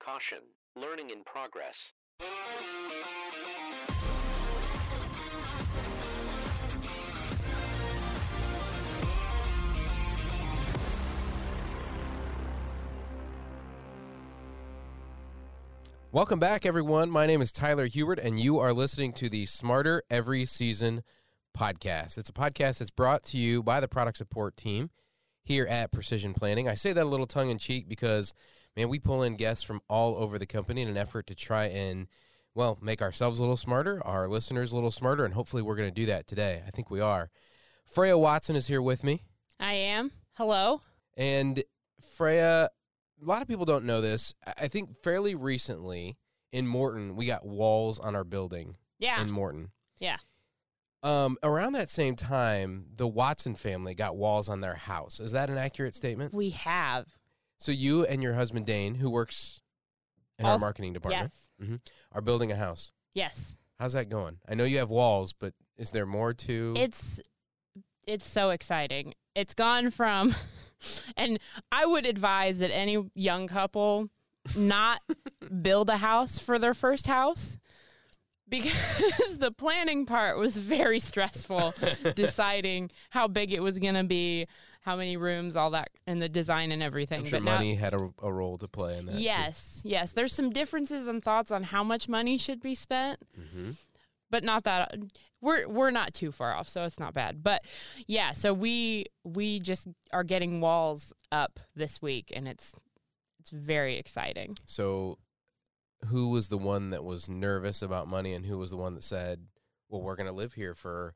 Caution. Learning in progress. Welcome back, everyone. My name is Tyler Hubert, and you are listening to the Smarter Every Season podcast. It's a podcast that's brought to you by the product support team here at Precision Planting. I say that a little tongue in cheek because, man, we pull in guests from all over the company in an effort to try and, well, make ourselves a little smarter, our listeners a little smarter, and hopefully we're going to do that today. I think we are. Freya Watson is here with me. I am. Hello. And Freya, a lot of people don't know this. I think fairly recently in Morton, we got walls on our building Yeah. in Morton. Yeah. Um, around that same time, the Watson family got walls on their house. Is that an accurate statement? we have. So you and your husband Dane, who works in our Also- marketing department, Yes. Mm-hmm, are building a house. Yes. How's that going? I know you have walls, but is there more to? It's it's so exciting. It's gone from and I would advise that any young couple not build a house for their first house because the planning part was very stressful deciding how big it was going to be, how many rooms, all that and the design and everything. I'm sure But now- money had a, a role to play in that. too. Yes, yes. There's some differences and thoughts on how much money should be spent, Mhm. but not that we're we're not too far off, so it's not bad. But yeah, so we we just are getting walls up this week, and it's it's very exciting. So, who was the one that was nervous about money, and who was the one that said, "Well, we're going to live here for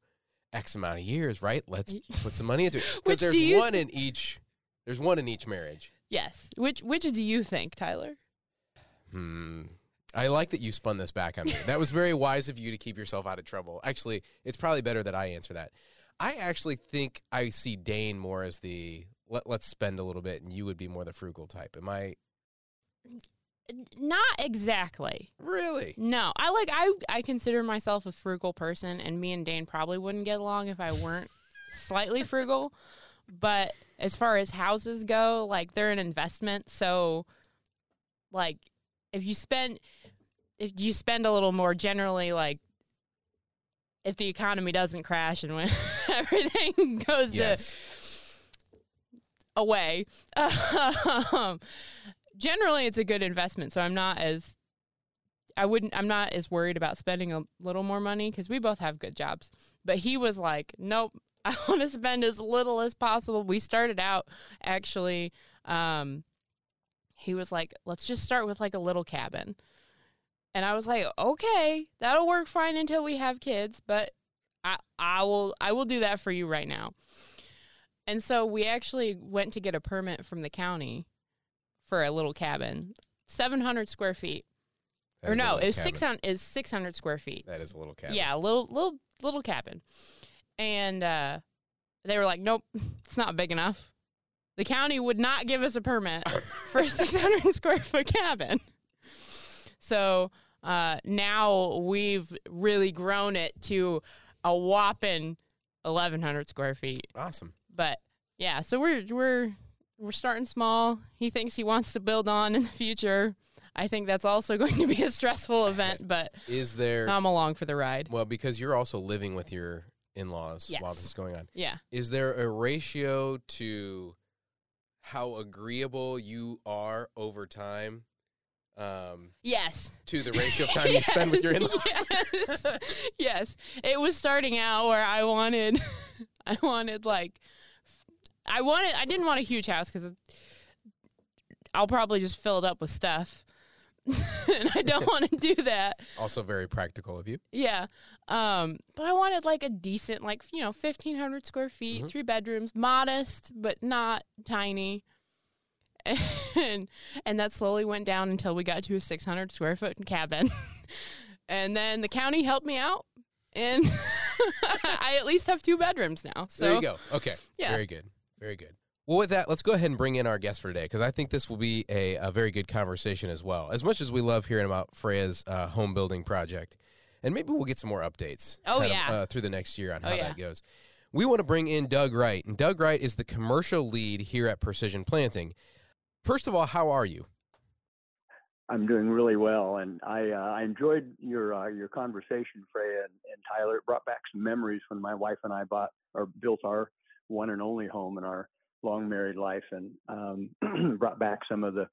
X amount of years, right? Let's put some money into it." Because there's one in each. There's one in each marriage. Yes. Which which do you think, Tyler? Hmm. I like that you spun this back on me. That was very wise of you to keep yourself out of trouble. Actually, it's probably better that I answer that. I actually think I see Dane more as the let, let's spend a little bit, and you would be more the frugal type. Am I Not exactly. really? No, I like I I consider myself a frugal person, and me and Dane probably wouldn't get along if I weren't slightly frugal. But as far as houses go, like they're an investment, so like if you spend if you spend a little more, generally like if the economy doesn't crash and when everything goes to away. Um, generally, it's a good investment. So I'm not as I wouldn't. I'm not as worried about spending a little more money because we both have good jobs. But he was like, "Nope, I want to spend as little as possible." We started out actually. Um, he was like, "Let's just start with like a little cabin," and I was like, "Okay, that'll work fine until we have kids." But I, I will, I will do that for you right now. And so we actually went to get a permit from the county for a little cabin, 700 square feet. That or no, it was cabin. 600 is 600 square feet. That is a little cabin. Yeah, a little little little cabin. And uh they were like, "Nope, it's not big enough." The county would not give us a permit for a 600 square foot cabin. So, uh now we've really grown it to a whopping 1100 square feet. Awesome. But yeah, so we're we're we're starting small. He thinks he wants to build on in the future. I think that's also going to be a stressful event, but Is there I'm along for the ride. well because you're also living with your in-laws while this is going on. Yeah. Is there a ratio to how agreeable you are over time um, Yes. to the ratio of time you spend with your in-laws? Yes. yes. It was starting out where I wanted, I wanted like, I wanted, I didn't want a huge house because I'll probably just fill it up with stuff. and I don't want to do that. Also very practical of you. Yeah. Um, but I wanted like a decent, like, you know, 1,500 square feet, Mhm. three bedrooms, modest, but not tiny. And, and that slowly went down until we got to a 600 square foot cabin. and then the county helped me out. And I at least have two bedrooms now. So there you go. Okay. yeah. Very good. Very good. Well, with that, let's go ahead and bring in our guest for today because I think this will be a, a very good conversation as well. As much as we love hearing about Freya's uh, home building project, and maybe we'll get some more updates. Oh, kind of, yeah. uh, through the next year on Oh, how yeah. that goes. We want to bring in Doug Wright, and Doug Wright is the commercial lead here at Precision Planting. First of all, how are you? I'm doing really well, and I uh, I enjoyed your uh, your conversation, Freya and, and, Tyler. It brought back some memories when my wife and I bought or built our one and only home in our long married life, and um, brought back some of the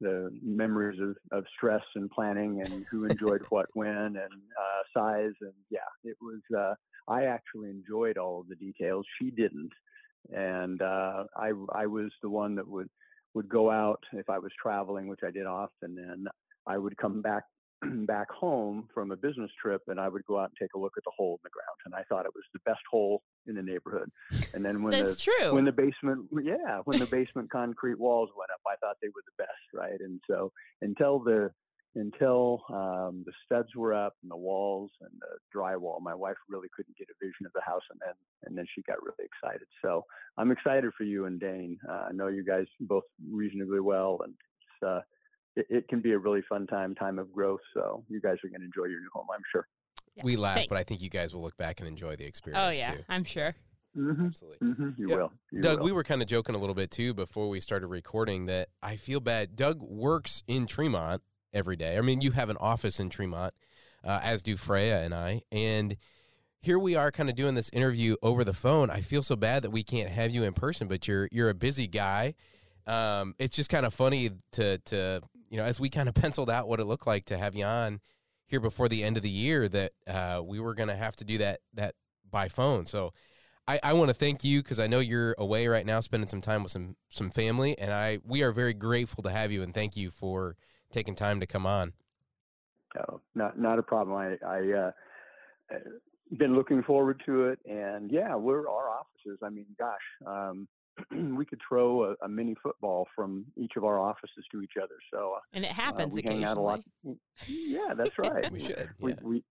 the memories of, of stress and planning and who enjoyed what when and uh, size and yeah, it was. Uh, I actually enjoyed all of the details. She didn't, and uh, I I was the one that would would go out if I was traveling, which I did often, and I would come back back home from a business trip and I would go out and take a look at the hole in the ground and I thought it was the best hole in the neighborhood. And then when the true. when the basement yeah, when the basement concrete walls went up, I thought they were the best, right? And so until the until um, the studs were up and the walls and the drywall, my wife really couldn't get a vision of the house, and then and then she got really excited. So I'm excited for you and Dane. Uh, I know you guys both reasonably well, and uh, it, it, can be a really fun time, time of growth. So you guys are going to enjoy your new home, I'm sure. Yeah. We laugh, Thanks. but I think you guys will look back and enjoy the experience. Oh yeah, too. I'm sure. Mm-hmm. Absolutely. Mm-hmm. You yeah. will. You Doug, will. we were kind of joking a little bit too before we started recording that I feel bad. Doug works in Tremont every day. I mean, you have an office in Tremont, uh, as do Freya and I. And here we are kind of doing this interview over the phone. I feel so bad that we can't have you in person, but you're you're a busy guy. Um, it's just kind of funny to to you know as we kind of penciled out what it looked like to have you on here before the end of the year that uh, we were going to have to do that that by phone. So I, I want to thank you because I know you're away right now, spending some time with some some family, and I we are very grateful to have you and thank you for taking time to come on. Oh, not not a problem. I I uh, uh, been looking forward to it, and yeah, we're our offices. I mean, gosh, um, we could throw a, a, mini football from each of our offices to each other. So uh, and it happens uh, we occasionally. Hang out a lot. Yeah, that's right. we should. Yeah. We, we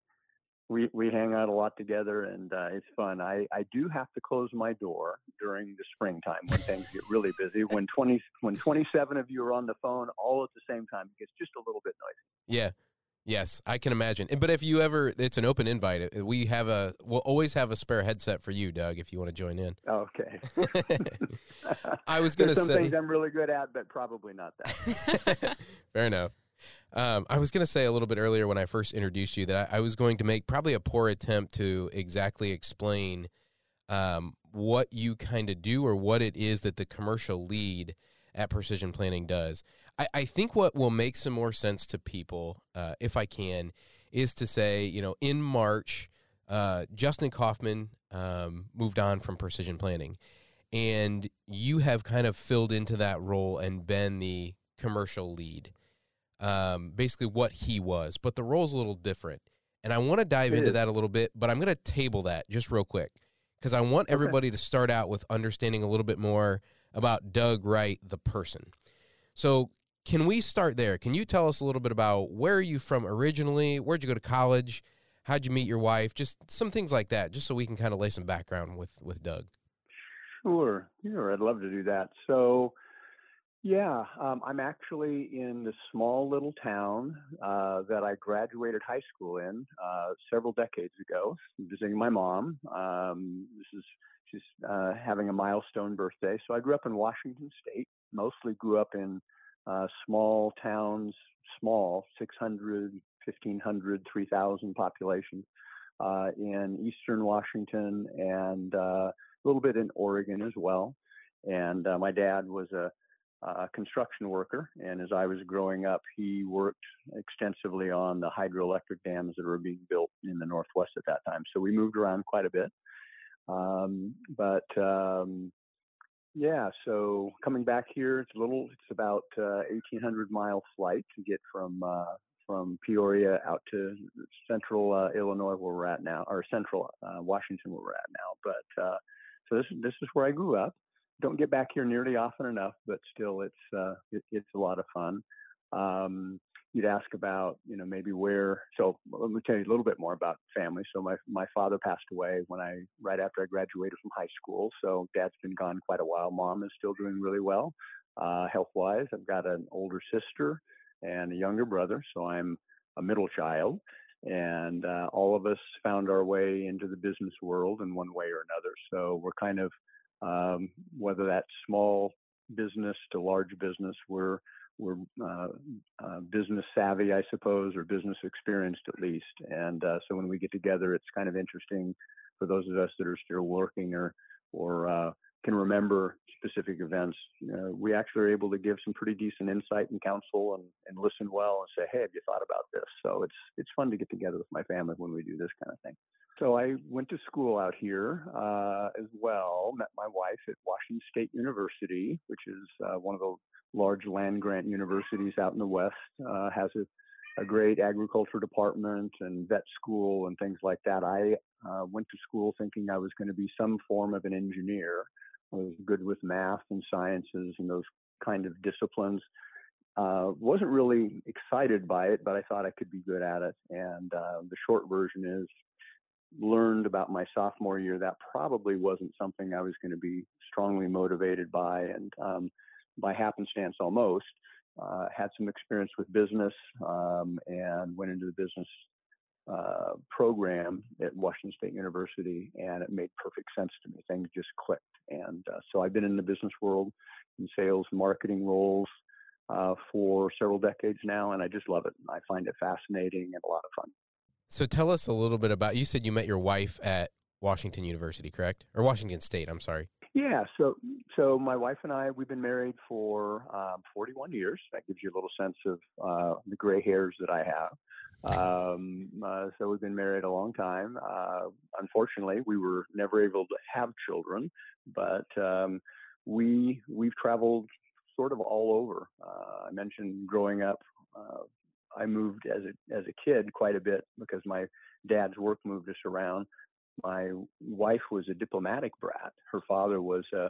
we we hang out a lot together and uh, it's fun. I, I do have to close my door during the springtime when things get really busy. When twenty when twenty seven of you are on the phone all at the same time, it gets just a little bit noisy. Yeah. Yes, I can imagine. But if you ever, it's an open invite. We have a, we'll always have a spare headset for you, Doug, if you want to join in. Okay. I was going to say some things I'm really good at, but probably not that. Fair enough. Um, I was going to say a little bit earlier when I first introduced you that I, I was going to make probably a poor attempt to exactly explain um, what you kind of do or what it is that the commercial lead at Precision Planting does. I, I think what will make some more sense to people, uh, if I can, is to say, you know, in March, uh, Justin Kaufman um, moved on from Precision Planting, and you have kind of filled into that role and been the commercial lead um, basically what he was, but the role's a little different. And I want to dive it into is. that a little bit, but I'm going to table that just real quick because I want everybody okay. to start out with understanding a little bit more about Doug Wright, the person. So, can we start there? Can you tell us a little bit about where are you from originally? Where'd you go to college? How'd you meet your wife? Just some things like that, just so we can kind of lay some background with with Doug. Sure, sure. I'd love to do that. So, yeah, um, I'm actually in the small little town uh, that I graduated high school in uh, several decades ago, visiting my mom. Um, this is she's uh, having a milestone birthday, so I grew up in Washington State. Mostly grew up in uh, small towns, small 600, 1500, 3000 population uh, in eastern Washington and uh, a little bit in Oregon as well. And my dad was a uh, construction worker, and as I was growing up, he worked extensively on the hydroelectric dams that were being built in the Northwest at that time. So we moved around quite a bit. Um, but um, yeah, so coming back here, it's a little, it's about uh, 1,800 mile flight to get from uh, from Peoria out to central uh, Illinois where we're at now, or central uh, Washington where we're at now. But uh, so this this is where I grew up don't get back here nearly often enough, but still, it's uh, it, it's a lot of fun. Um, you'd ask about, you know, maybe where. So let me tell you a little bit more about family. So my my father passed away when I right after I graduated from high school. So dad's been gone quite a while. Mom is still doing really well, uh, health wise. I've got an older sister and a younger brother. So I'm a middle child. And uh, all of us found our way into the business world in one way or another. So we're kind of um, whether that's small business to large business, we're we're uh, uh, business savvy, I suppose, or business experienced at least. And uh, so when we get together, it's kind of interesting for those of us that are still working or or uh, can remember specific events. we actually are able to give some pretty decent insight and counsel and, and listen well and say, hey, have you thought about this? So it's it's fun to get together with my family when we do this kind of thing. So I went to school out here uh, as well. Met my wife at Washington State University, which is uh, one of the large land grant universities out in the West. Uh, has a, a, great agriculture department and vet school and things like that. I uh, went to school thinking I was going to be some form of an engineer. I was good with math and sciences and those kind of disciplines. Uh, wasn't really excited by it, but I thought I could be good at it. And uh, the short version is learned about my sophomore year that probably wasn't something I was going to be strongly motivated by. And um, by happenstance almost, uh, had some experience with business um, and went into the business uh, program at Washington State University, and it made perfect sense to me. Things just clicked, and uh, so I've been in the business world in sales, and marketing roles uh, for several decades now, and I just love it. I find it fascinating and a lot of fun. So tell us a little bit about. You said you met your wife at Washington University, correct? Or Washington State? I'm sorry. Yeah, so so my wife and I we've been married for um, 41 years. That gives you a little sense of uh, the gray hairs that I have. Um, uh, so we've been married a long time. Uh, unfortunately, we were never able to have children, but um, we we've traveled sort of all over. Uh, I mentioned growing up. Uh, I moved as a as a kid quite a bit because my dad's work moved us around. My wife was a diplomatic brat. Her father was a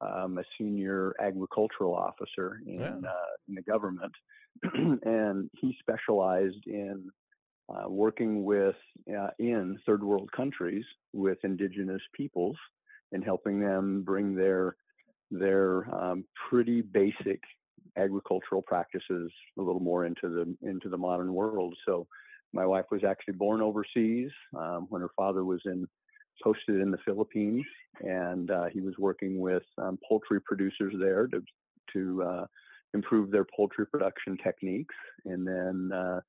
um, a senior agricultural officer in yeah. uh, in the government, and he specialized in uh, working with uh, in third world countries with indigenous peoples and helping them bring their their um, pretty basic agricultural practices a little more into the into the modern world. So my wife was actually born overseas um, when her father was in posted in the Philippines, and uh, he was working with um, poultry producers there to to uh, improve their poultry production techniques. And then uh,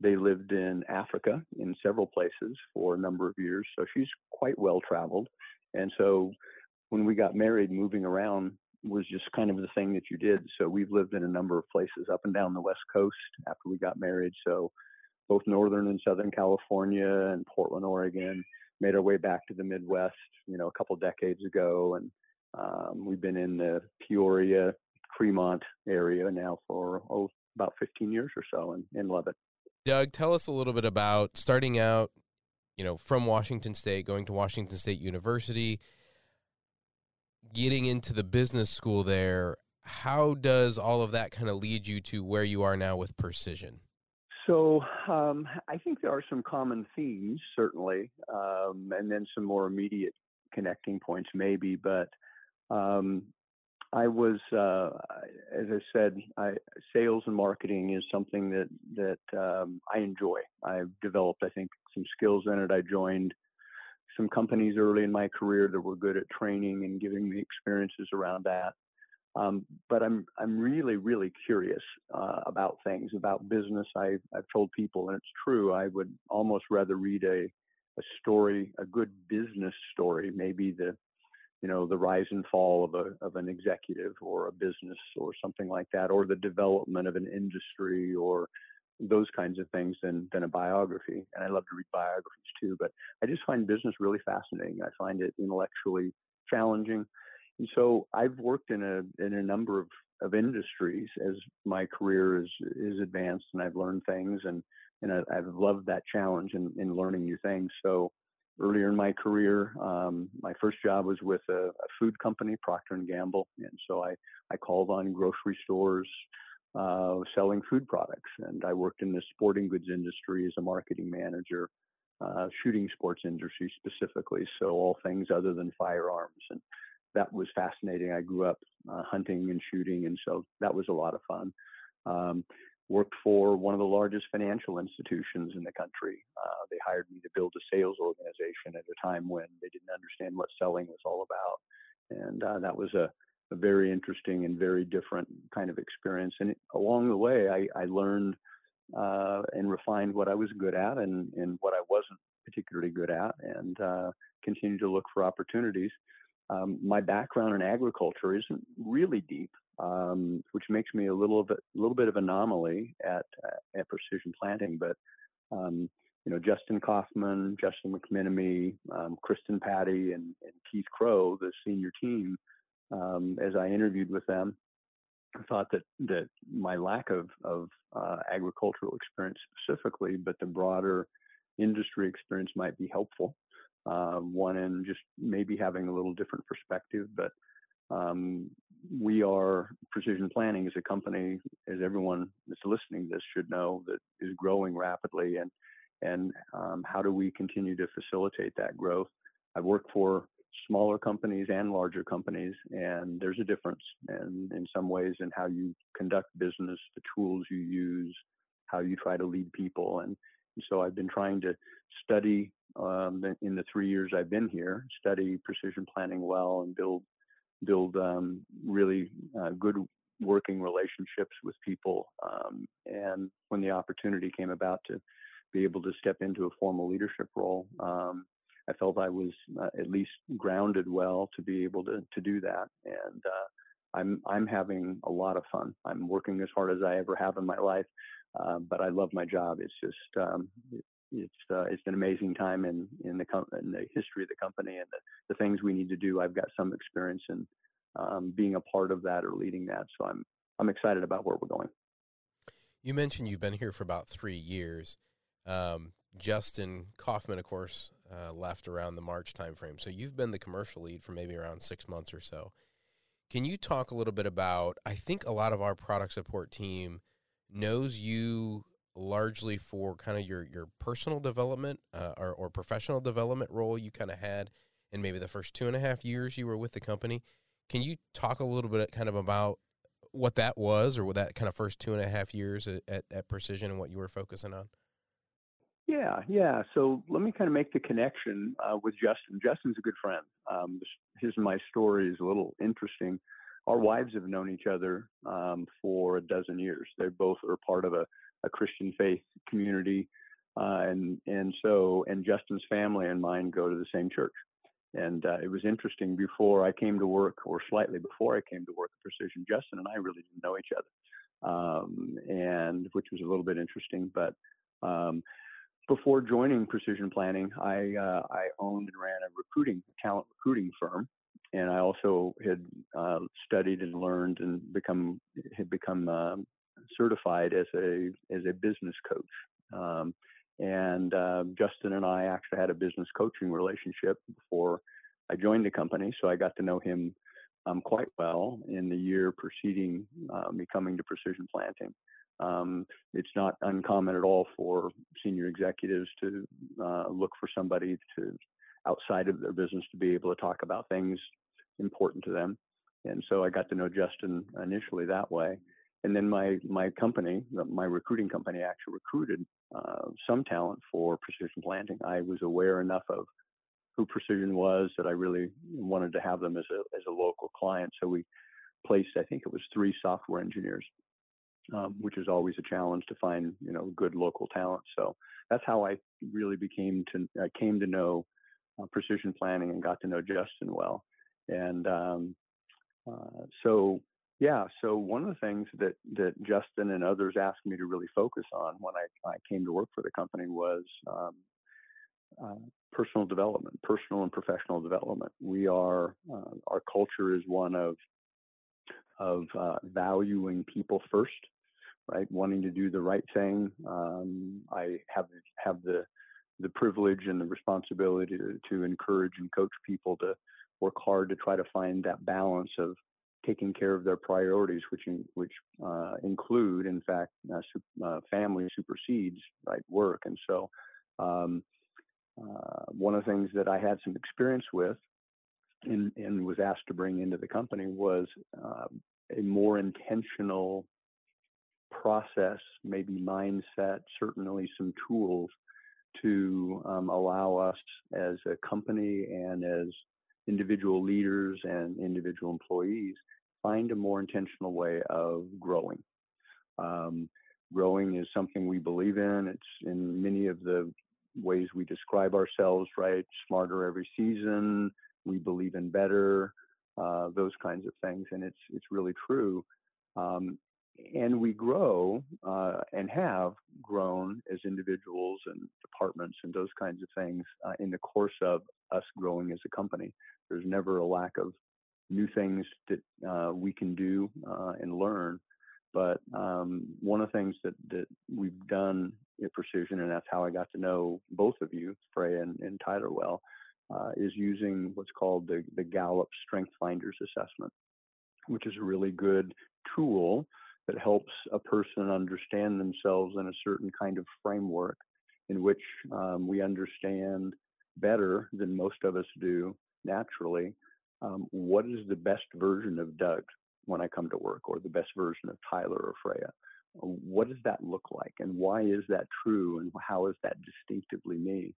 they lived in Africa in several places for a number of years. So she's quite well traveled. And so when we got married, moving around was just kind of the thing that you did. So we've lived in a number of places up and down the West Coast after we got married. So both Northern and Southern California and Portland, Oregon, made our way back to the Midwest, you know, a couple decades ago. And um, we've been in the Peoria, Tremont area now for, oh, about 15 years or so and, and love it. Doug, tell us a little bit about starting out, you know, from Washington State, going to Washington State University, getting into the business school there, how does all of that kind of lead you to where you are now with precision? So um, I think there are some common themes, certainly, um, and then some more immediate connecting points, maybe. But um, I was, uh, as I said, I, sales and marketing is something that that um, I enjoy. I've developed, I think, some skills in it. I joined some companies early in my career that were good at training and giving me experiences around that. Um, but I'm I'm really really curious uh, about things about business. I I've told people, and it's true. I would almost rather read a a story, a good business story, maybe the you know the rise and fall of a of an executive or a business or something like that, or the development of an industry or those kinds of things than than a biography. And I love to read biographies too, but I just find business really fascinating. I find it intellectually challenging. And so I've worked in a in a number of, of industries as my career is is advanced and I've learned things and and I, have loved that challenge in, in learning new things. So earlier in my career, um, my first job was with a, a food company, Procter and Gamble, and so I I called on grocery stores, uh, selling food products. And I worked in the sporting goods industry as a marketing manager, uh, shooting sports industry specifically. So all things other than firearms. And that was fascinating. I grew up uh, hunting and shooting. And so that was a lot of fun. Um, worked for one of the largest financial institutions in the country. Uh, they hired me to build a sales organization at a time when they didn't understand what selling was all about. And uh, that was a a very interesting and very different kind of experience. And along the way, I, I learned uh, and refined what I was good at and, and what I wasn't particularly good at, and uh, continued to look for opportunities. Um, my background in agriculture isn't really deep, um, which makes me a little bit, a little bit of anomaly at uh, at precision planting. But um, you know, Justin Kaufman, Justin McMenemy, um, Kristen Patty, and, and, Keith Crow, the senior team, um, as I interviewed with them, thought that that my lack of of uh, agricultural experience specifically, but the broader industry experience might be helpful. Uh, one in just maybe having a little different perspective, but um, we are precision Planting as a company, as everyone that's listening to this should know, that is growing rapidly, and and um, how do we continue to facilitate that growth? I've worked for smaller companies and larger companies, and there's a difference in, in some ways in how you conduct business, the tools you use, how you try to lead people. And, and so I've been trying to study um, in the three years I've been here, study precision planting well and build build um, really uh, good working relationships with people. Um, and when the opportunity came about to be able to step into a formal leadership role, um, I felt I was uh, at least grounded well to be able to to do that. And uh, I'm I'm having a lot of fun. I'm working as hard as I ever have in my life, uh, but I love my job. It's just um, it's uh, it's an amazing time in in the com- in the history of the company and the, the things we need to do. I've got some experience in um, being a part of that or leading that, so I'm I'm excited about where we're going. You mentioned you've been here for about three years. Um, Justin Kaufman, of course, uh, left around the March timeframe. So you've been the commercial lead for maybe around six months or so. Can you talk a little bit about? I think a lot of our product support team knows you largely for kind of your your personal development uh, or, or professional development role you kind of had in maybe the first two and a half years you were with the company. Can you talk a little bit kind of about what that was or what that kind of first two and a half years at, at, at Precision and what you were focusing on? Yeah, yeah. So let me kind of make the connection uh, with Justin. Justin's a good friend. Um, his and my story is a little interesting. Our wives have known each other um, for a dozen years. They both are part of a, a Christian faith community, uh, and and so and Justin's family and mine go to the same church. And uh, it was interesting before I came to work, or slightly before I came to work at Precision. Justin and I really didn't know each other, um, and which was a little bit interesting, but. Um, before joining Precision Planting, I uh, I owned and ran a recruiting talent recruiting firm, and I also had uh, studied and learned and become had become um, certified as a as a business coach. Um, and uh, Justin and I actually had a business coaching relationship before I joined the company, so I got to know him um, quite well in the year preceding uh, me coming to Precision Planting. Um, it's not uncommon at all for senior executives to uh, look for somebody to outside of their business to be able to talk about things important to them. And so I got to know Justin initially that way. And then my my company, my recruiting company, actually recruited uh, some talent for precision planting. I was aware enough of who Precision was that I really wanted to have them as a as a local client. So we placed, I think it was three software engineers um, which is always a challenge to find you know good local talent. So that's how I really became to I came to know uh, precision planting and got to know Justin well. And um, uh, so yeah, so one of the things that that Justin and others asked me to really focus on when I, I came to work for the company was um, uh, personal development, personal and professional development. We are uh, our culture is one of of uh, valuing people first right? Wanting to do the right thing. Um, I have have the the privilege and the responsibility to, to encourage and coach people to work hard to try to find that balance of taking care of their priorities, which in, which uh, include, in fact, uh, uh, family supersedes right work. And so, um, uh, one of the things that I had some experience with, and, and was asked to bring into the company, was uh, a more intentional process, maybe mindset, certainly some tools to um, allow us as a company and as individual leaders and individual employees find a more intentional way of growing. Um, growing is something we believe in. It's in many of the ways we describe ourselves, right? Smarter every season. We believe in better, uh, those kinds of things, and it's it's really true. Um, and we grow uh, and have individuals and departments and those kinds of things uh, in the course of us growing as a company. There's never a lack of new things that uh, we can do uh, and learn. But um, one of the things that, that we've done at Precision, and that's how I got to know both of you, Freya and, and Tyler, well, uh, is using what's called the, the Gallup Strength Finders Assessment, which is a really good tool that helps a person understand themselves in a certain kind of framework in which um, we understand better than most of us do naturally um, what is the best version of Doug when I come to work, or the best version of Tyler or Freya? What does that look like, and why is that true, and how is that distinctively me?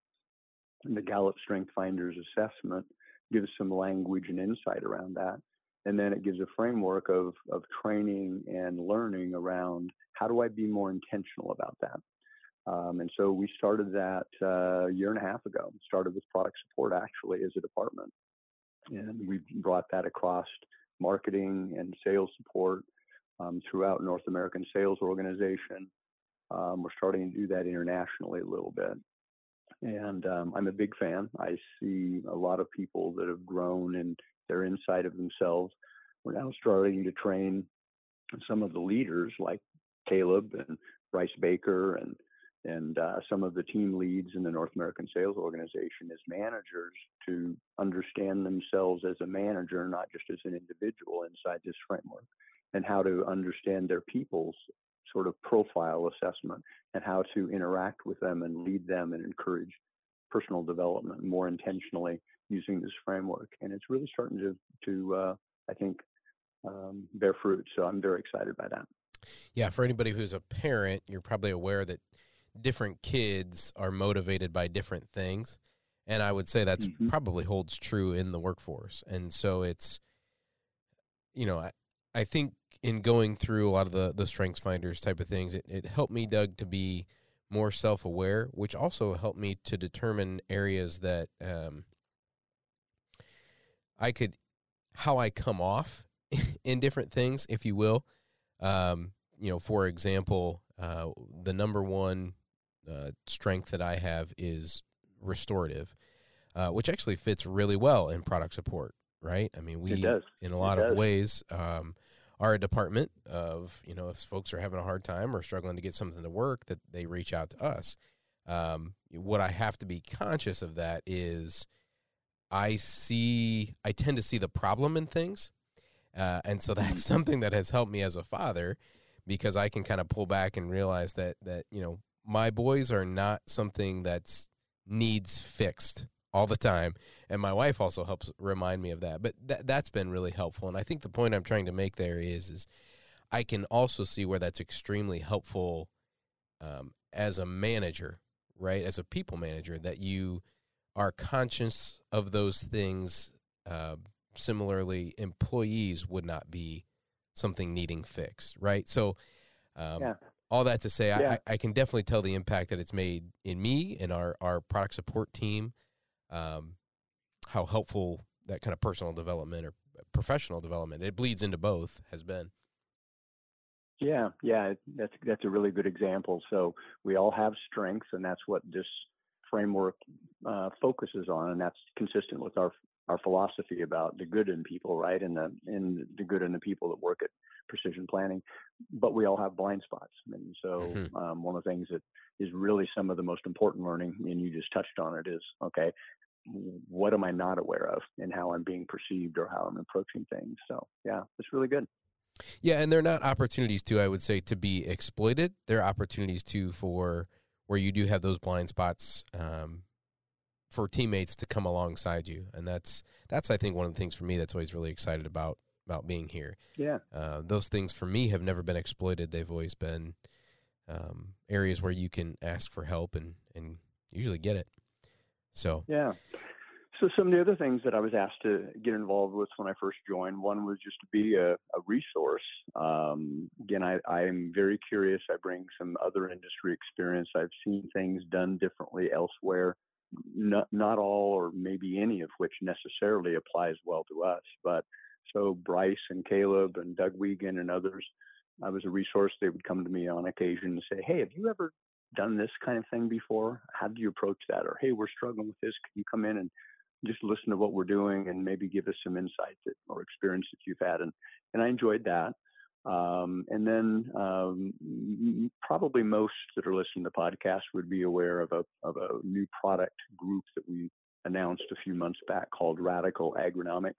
And the Gallup Strength Finders assessment gives some language and insight around that. And then it gives a framework of, of training and learning around how do I be more intentional about that. Um, and so we started that uh, a year and a half ago. Started with product support actually as a department, and we brought that across marketing and sales support um, throughout North American sales organization. Um, we're starting to do that internationally a little bit. And um, I'm a big fan. I see a lot of people that have grown and they're inside of themselves. We're now starting to train some of the leaders like Caleb and Bryce Baker and and uh, some of the team leads in the North American sales organization as managers to understand themselves as a manager, not just as an individual inside this framework, and how to understand their people's sort of profile assessment and how to interact with them and lead them and encourage personal development more intentionally using this framework. And it's really starting to, to uh, I think, um, bear fruit. So I'm very excited by that. Yeah, for anybody who's a parent, you're probably aware that different kids are motivated by different things. And I would say that's mm-hmm. probably holds true in the workforce. And so it's, you know, I, I think in going through a lot of the, the strengths finders type of things, it, it helped me, Doug, to be more self aware, which also helped me to determine areas that um, I could, how I come off in different things, if you will. Um, you know, for example, uh, the number one uh, strength that I have is restorative, uh, which actually fits really well in product support. Right? I mean, we in a lot of ways um, are a department of you know if folks are having a hard time or struggling to get something to work, that they reach out to us. Um, what I have to be conscious of that is I see I tend to see the problem in things, uh, and so that's mm-hmm. something that has helped me as a father because I can kind of pull back and realize that that you know my boys are not something that's needs fixed all the time and my wife also helps remind me of that but that that's been really helpful and i think the point i'm trying to make there is is i can also see where that's extremely helpful um, as a manager right as a people manager that you are conscious of those things uh, similarly employees would not be something needing fixed right so um, yeah all that to say, yeah. I, I can definitely tell the impact that it's made in me and our, our product support team. Um, how helpful that kind of personal development or professional development it bleeds into both has been. Yeah, yeah, that's that's a really good example. So we all have strengths, and that's what this framework uh, focuses on, and that's consistent with our our philosophy about the good in people, right, and the in the good in the people that work at precision planting, but we all have blind spots. And so, mm-hmm. um, one of the things that is really some of the most important learning, and you just touched on it, is okay, what am I not aware of and how I'm being perceived or how I'm approaching things. So, yeah, it's really good. Yeah, and they're not opportunities to, I would say, to be exploited. They're opportunities to for where you do have those blind spots um, for teammates to come alongside you, and that's that's I think one of the things for me that's always really excited about about being here. Yeah. Uh, those things for me have never been exploited. They've always been um, areas where you can ask for help and, and usually get it. So, yeah. So some of the other things that I was asked to get involved with when I first joined, one was just to be a, a resource. Um, again, I, I'm very curious. I bring some other industry experience. I've seen things done differently elsewhere. Not, not all, or maybe any of which necessarily applies well to us. But so Bryce and Caleb and Doug Wiegand and others, I was a resource. They would come to me on occasion and say, "Hey, have you ever done this kind of thing before? How do you approach that?" Or, "Hey, we're struggling with this. Can you come in and just listen to what we're doing and maybe give us some insight that, or experience that you've had. And, and I enjoyed that. Um, and then um, probably most that are listening to the podcast would be aware of a, of a new product group that we announced a few months back called Radicle Agronomics.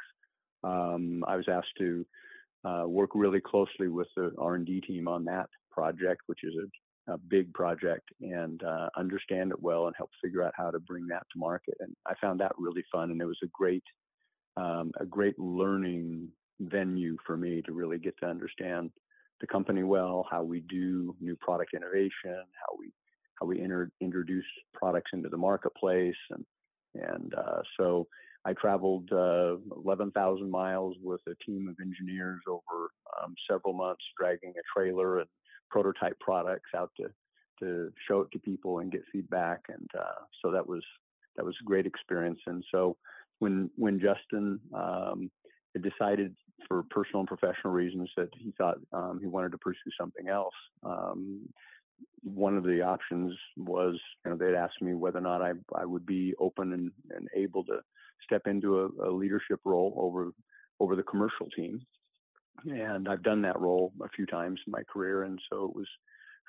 Um, I was asked to uh, work really closely with the R&D team on that project, which is a a big project and uh, understand it well and help figure out how to bring that to market. And I found that really fun, and it was a great, um, a great learning venue for me to really get to understand the company well, how we do new product innovation, how we how we inter- introduce products into the marketplace, and and uh, so I traveled uh, 11,000 miles with a team of engineers over um, several months, dragging a trailer and prototype products out to to show it to people and get feedback. And uh, so that was that was a great experience. And so when when Justin um, decided for personal and professional reasons that he thought um, he wanted to pursue something else. Um, one of the options was, you know, they'd asked me whether or not I, I would be open and, and able to step into a, a leadership role over over the commercial team and I've done that role a few times in my career, and so it was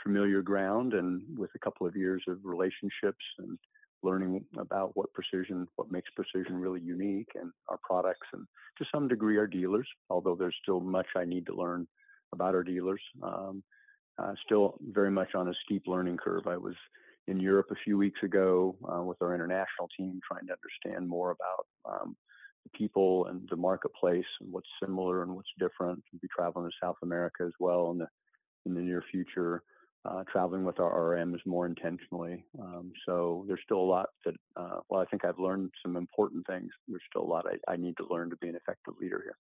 familiar ground. And with a couple of years of relationships and learning about what precision, what makes precision really unique, and our products, and to some degree our dealers, although there's still much I need to learn about our dealers. Um, uh, still very much on a steep learning curve. I was in Europe a few weeks ago uh, with our international team, trying to understand more about um, people and the marketplace and what's similar and what's different. We'll be traveling to South America as well in the in the near future. Uh, traveling with our RMs more intentionally. Um, so there's still a lot that, uh, well, I think I've learned some important things. There's still a lot I, I need to learn to be an effective leader here.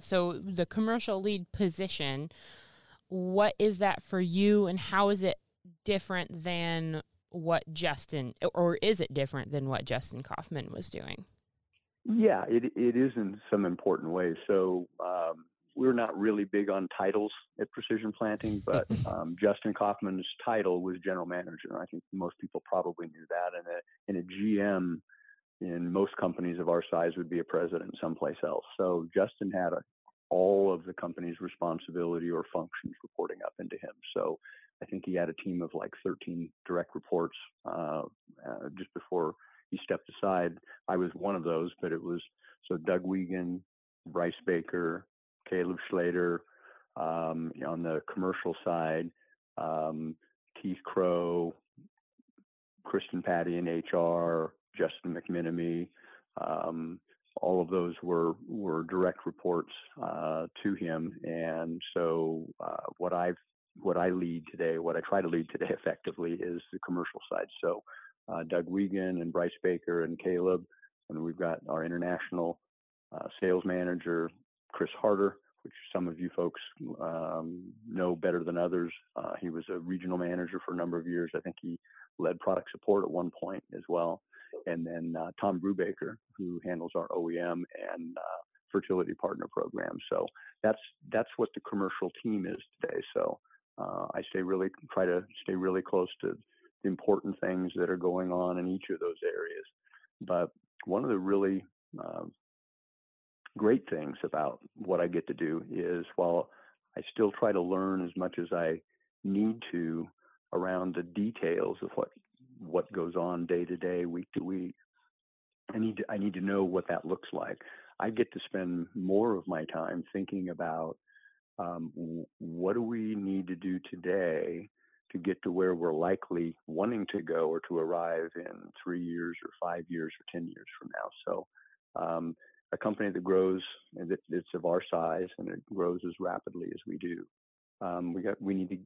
So the commercial lead position, what is that for you, and how is it different than what Justin, or is it different than what Justin Kaufman was doing? Yeah, it it is in some important ways. So um, we're not really big on titles at Precision Planting, but um, Justin Kaufman's title was general manager. I think most people probably knew that. And a, and a GM in most companies of our size would be a president someplace else. So Justin had a, all of the company's responsibility or functions reporting up into him. So I think he had a team of like 13 direct reports uh, uh, just before he stepped aside. I was one of those, but it was so Doug Wiegand, Bryce Baker, Caleb Schlater um, on the commercial side, um, Keith Crow, Kristen Patty in HR, Justin McMenemy. Um, all of those were were direct reports uh, to him, and so uh, what I've what I lead today, what I try to lead today effectively, is the commercial side. So uh, Doug Wiegand and Bryce Baker and Caleb. And we've got our international uh, sales manager, Chris Harder, which some of you folks um, know better than others. Uh, he was a regional manager for a number of years. I think he led product support at one point as well. And then uh, Tom Brubaker, who handles our OEM and uh, fertility partner program. So that's that's what the commercial team is today. So uh, I stay really try to stay really close to important things that are going on in each of those areas. But one of the really uh, great things about what I get to do is while I still try to learn as much as I need to around the details of what what goes on day to day, week to week. I need to, I need to know what that looks like. I get to spend more of my time thinking about um, what do we need to do today to get to where we're likely wanting to go or to arrive in three years or five years or 10 years from now. So, um, a company that grows, and it's of our size and it grows as rapidly as we do. Um, we got, we need to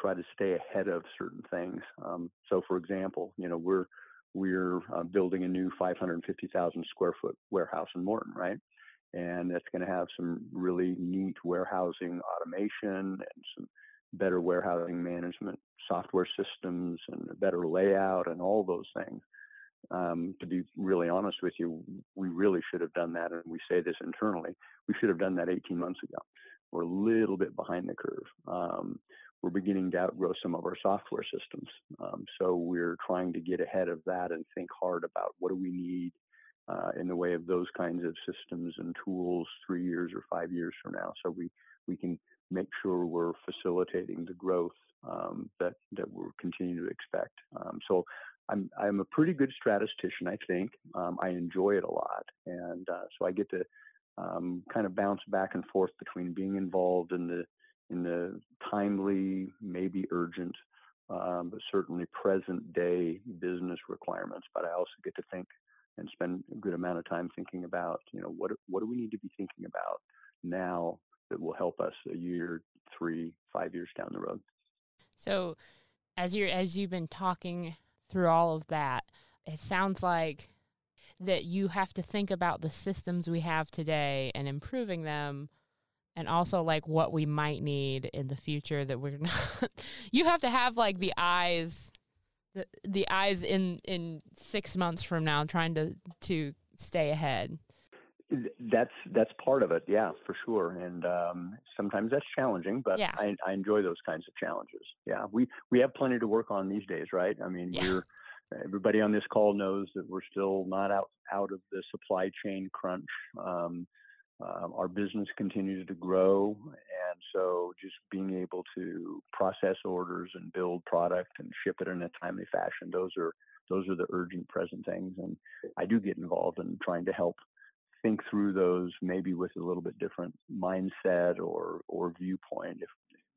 try to stay ahead of certain things. Um, so, for example, you know, we're we're uh, building a new 550,000 square foot warehouse in Morton, right? And it's going to have some really neat warehousing automation and some better warehousing management software systems and a better layout and all those things. Um, to be really honest with you, we really should have done that, and we say this internally. We should have done that 18 months ago. We're a little bit behind the curve. Um, we're beginning to outgrow some of our software systems. Um, so we're trying to get ahead of that and think hard about what do we need uh, in the way of those kinds of systems and tools three years or five years from now. So we, we can make sure we're facilitating the growth um, that, that we're continuing to expect. Um, so I'm, I'm a pretty good statistician, I think. Um, I enjoy it a lot. And uh, so I get to um, kind of bounce back and forth between being involved in the in the timely, maybe urgent, um, but certainly present day business requirements. But I also get to think and spend a good amount of time thinking about, you know, what what do we need to be thinking about now that will help us a year, three, five years down the road. So, as you're as you've been talking through all of that, it sounds like that you have to think about the systems we have today and improving them and also like what we might need in the future that we're not you have to have like the eyes the, the eyes in in 6 months from now trying to to stay ahead that's that's part of it yeah for sure and um, sometimes that's challenging but yeah. I, I enjoy those kinds of challenges yeah we we have plenty to work on these days right i mean yeah. we're everybody on this call knows that we're still not out out of the supply chain crunch um, um, our business continues to grow, and so just being able to process orders and build product and ship it in a timely fashion, those are those are the urgent present things. And I do get involved in trying to help think through those, maybe with a little bit different mindset or or viewpoint, if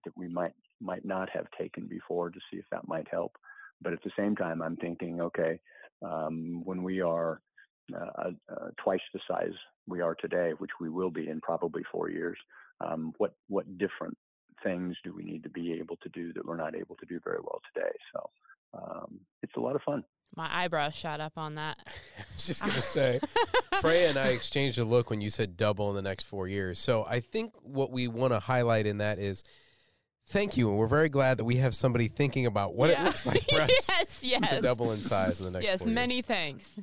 that we might might not have taken before, to see if that might help. But at the same time, I'm thinking, okay, um, when we are uh, uh, twice the size we are today, which we will be in probably four years, um, what what different things do we need to be able to do that we're not able to do very well today? So um, it's a lot of fun. My eyebrows shot up on that. I was just gonna say, Freya and I exchanged a look when you said double in the next four years. So I think what we want to highlight in that is thank you, and we're very glad that we have somebody thinking about what Yeah. it looks like for us yes, yes. to double in size in the next. yes, four many Years. thanks.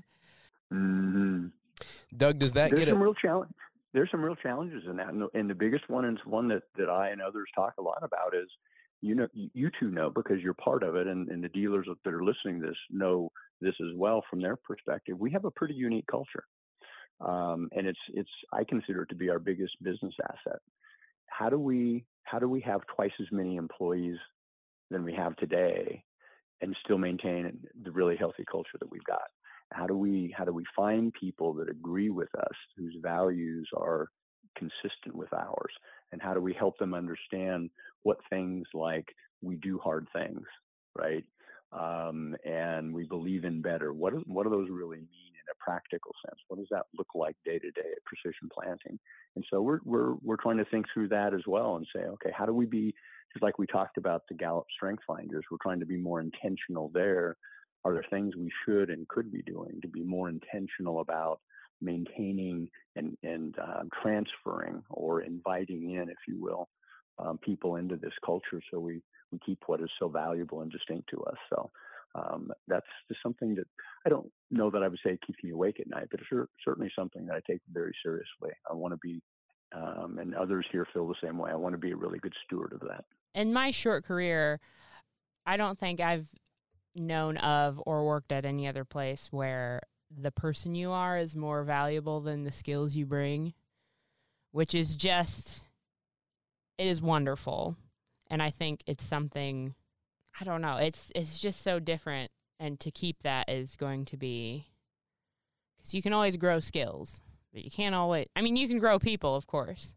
Mm-hmm. Doug, does that there's get some it? real challenge. There's some real challenges in that, and the, and the biggest one is one that, that I and others talk a lot about is, you know, you, two know because you're part of it, and, and the dealers that are listening this know this as well from their perspective. We have a pretty unique culture, um, and it's it's I consider it to be our biggest business asset. How do we how do we have twice as many employees than we have today, and still maintain the really healthy culture that we've got? how do we how do we find people that agree with us whose values are consistent with ours and how do we help them understand what things like we do hard things right? Um, and we believe in better. What do, what do those really mean in a practical sense? What does that look like day to day at precision planting? And so we're we're we're trying to think through that as well and say okay how do we be just like we talked about the Gallup strength finders we're trying to be more intentional there. Are there things we should and could be doing to be more intentional about maintaining and, and uh, transferring or inviting in, if you will, um, people into this culture so we, we keep what is so valuable and distinct to us. So um, that's just something that I don't know that I would say keeps me awake at night, but it's certainly something that I take very seriously. I want to be, um, and others here feel the same way. I want to be a really good steward of that. In my short career, I don't think I've known of or worked at any other place where the person you are is more valuable than the skills you bring, which is just, it is wonderful. And I think it's something, I don't know, it's, it's just so different. And to keep that is going to be, because you can always grow skills, but you can't always, I mean, you can grow people, of course,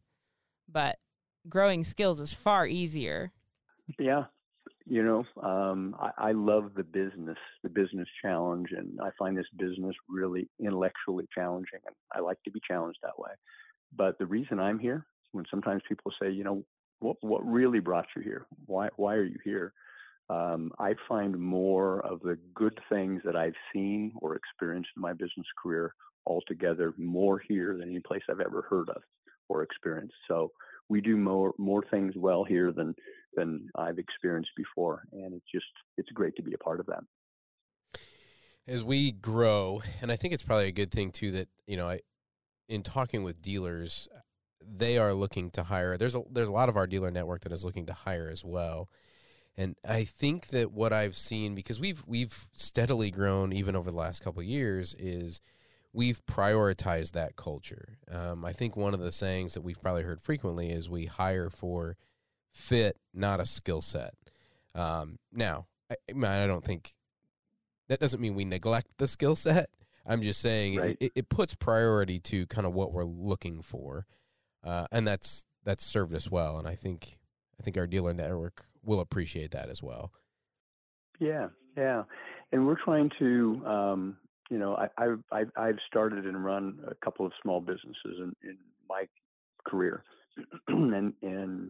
but growing skills is far easier. Yeah, you know, um, I, I, love the business, the business challenge, and I find this business really intellectually challenging, and I like to be challenged that way. But the reason I'm here, when sometimes people say, you know, what what really brought you here? Why why are you here? um, I find more of the good things that I've seen or experienced in my business career altogether more here than any place I've ever heard of or experienced. So we do more more things well here than than I've experienced before, and it's just it's great to be a part of that. As we grow, and I think it's probably a good thing too that you know, I, in talking with dealers, they are looking to hire. There's a there's a lot of our dealer network that is looking to hire as well. And I think that what I've seen because we've we've steadily grown even over the last couple of years is we've prioritized that culture. Um, I think one of the sayings that we've probably heard frequently is we hire for fit, not a skill set. Um, now, I, I don't think that doesn't mean we neglect the skill set. I'm just saying right. it, it, puts priority to kind of what we're looking for, uh, and that's that's served us well. And I think I think our dealer network will appreciate that as well. Yeah, yeah, and we're trying to um, you know, I, I've, I've started and run a couple of small businesses in, in my career, and and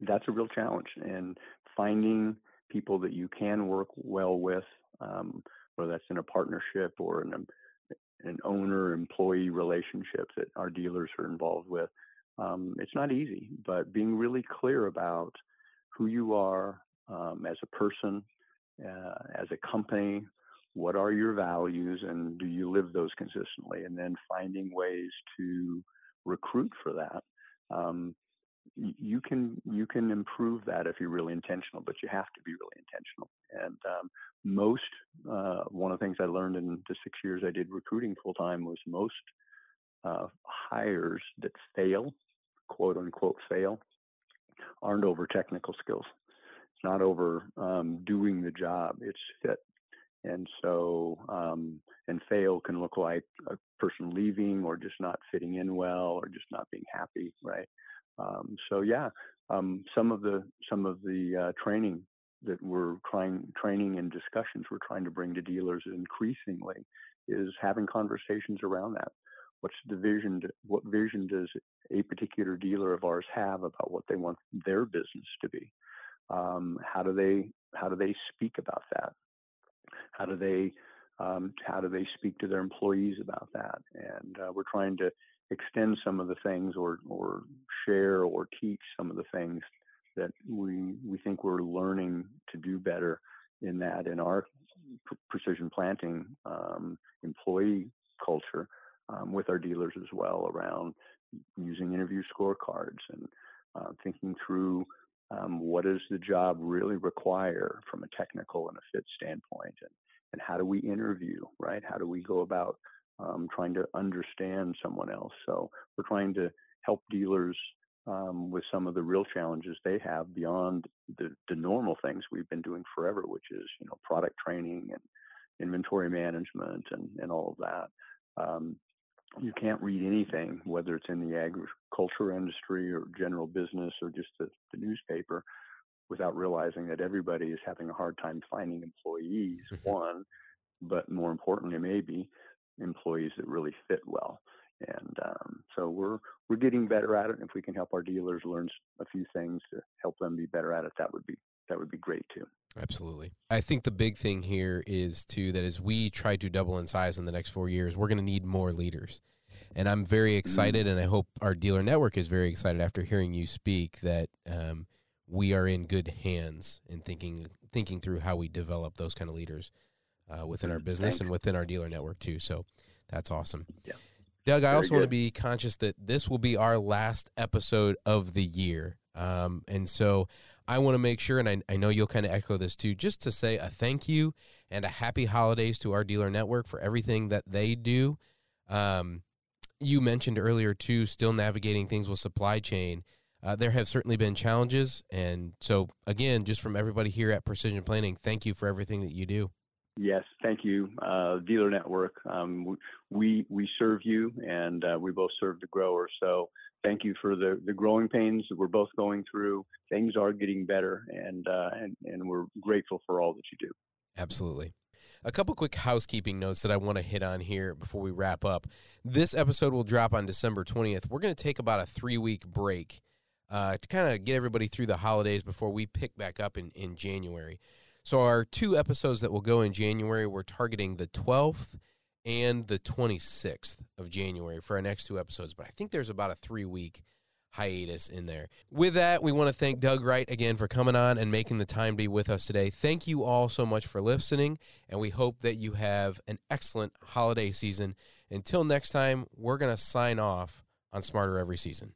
that's a real challenge. And finding people that you can work well with, um, whether that's in a partnership or in a, an owner-employee relationship that our dealers are involved with, um, it's not easy. But being really clear about who you are um, as a person, uh, as a company, what are your values and do you live those consistently and then finding ways to recruit for that um, you can you can improve that if you're really intentional but you have to be really intentional and um, most uh, one of the things i learned in the six years i did recruiting full time was most uh, hires that fail quote unquote fail aren't over technical skills it's not over um, doing the job it's fit and so, um, and fail can look like a person leaving or just not fitting in well or just not being happy, right? Um, so yeah, um, some of the some of the uh, training that we're trying training and discussions we're trying to bring to dealers increasingly is having conversations around that. What's the vision? What vision does a particular dealer of ours have about what they want their business to be? Um, how do they how do they speak about that? How do they um, how do they speak to their employees about that? And uh, we're trying to extend some of the things or or share or teach some of the things that we we think we're learning to do better in that in our precision planting um, employee culture um, with our dealers as well around using interview scorecards and uh, thinking through um, what does the job really require from a technical and a fit standpoint and and how do we interview, right? How do we go about um, trying to understand someone else? So we're trying to help dealers um, with some of the real challenges they have beyond the, the normal things we've been doing forever, which is you know product training and inventory management and, and all of that. Um, you can't read anything, whether it's in the agriculture industry or general business or just the, the newspaper, without realizing that everybody is having a hard time finding employees, mm-hmm. one, but more importantly, maybe employees that really fit well. And um, so we're we're getting better at it. If we can help our dealers learn a few things to help them be better at it, that would be that would be great too. Absolutely. I think the big thing here is too that as we try to double in size in the next four years, we're going to need more leaders. And I'm very mm-hmm. excited, and I hope our dealer network is very excited after hearing you speak that um, we are in good hands in thinking thinking through how we develop those kind of leaders uh, within our mm, business Thanks. and within our dealer network too. So that's awesome. Yeah. Doug, I Very also good. want to be conscious that this will be our last episode of the year. Um, and so I want to make sure, and I, I know you'll kind of echo this too, just to say a thank you and a happy holidays to our dealer network for everything that they do. Um, you mentioned earlier too, still navigating things with supply chain uh, there have certainly been challenges. And so, again, just from everybody here at Precision Planting, thank you for everything that you do. Yes, thank you, uh, Dealer Network. Um, we we serve you, and uh, we both serve the grower. So thank you for the the growing pains that we're both going through. Things are getting better, and uh, and and we're grateful for all that you do. Absolutely. A couple quick housekeeping notes that I want to hit on here before we wrap up. This episode will drop on December 20th. We're going to take about a three week break uh, to kind of get everybody through the holidays before we pick back up in, in January. So, our two episodes that will go in January, we're targeting the 12th and the 26th of January for our next two episodes. But I think there's about a three week hiatus in there. With that, we want to thank Doug Wright again for coming on and making the time to be with us today. Thank you all so much for listening, and we hope that you have an excellent holiday season. Until next time, we're going to sign off on Smarter Every Season.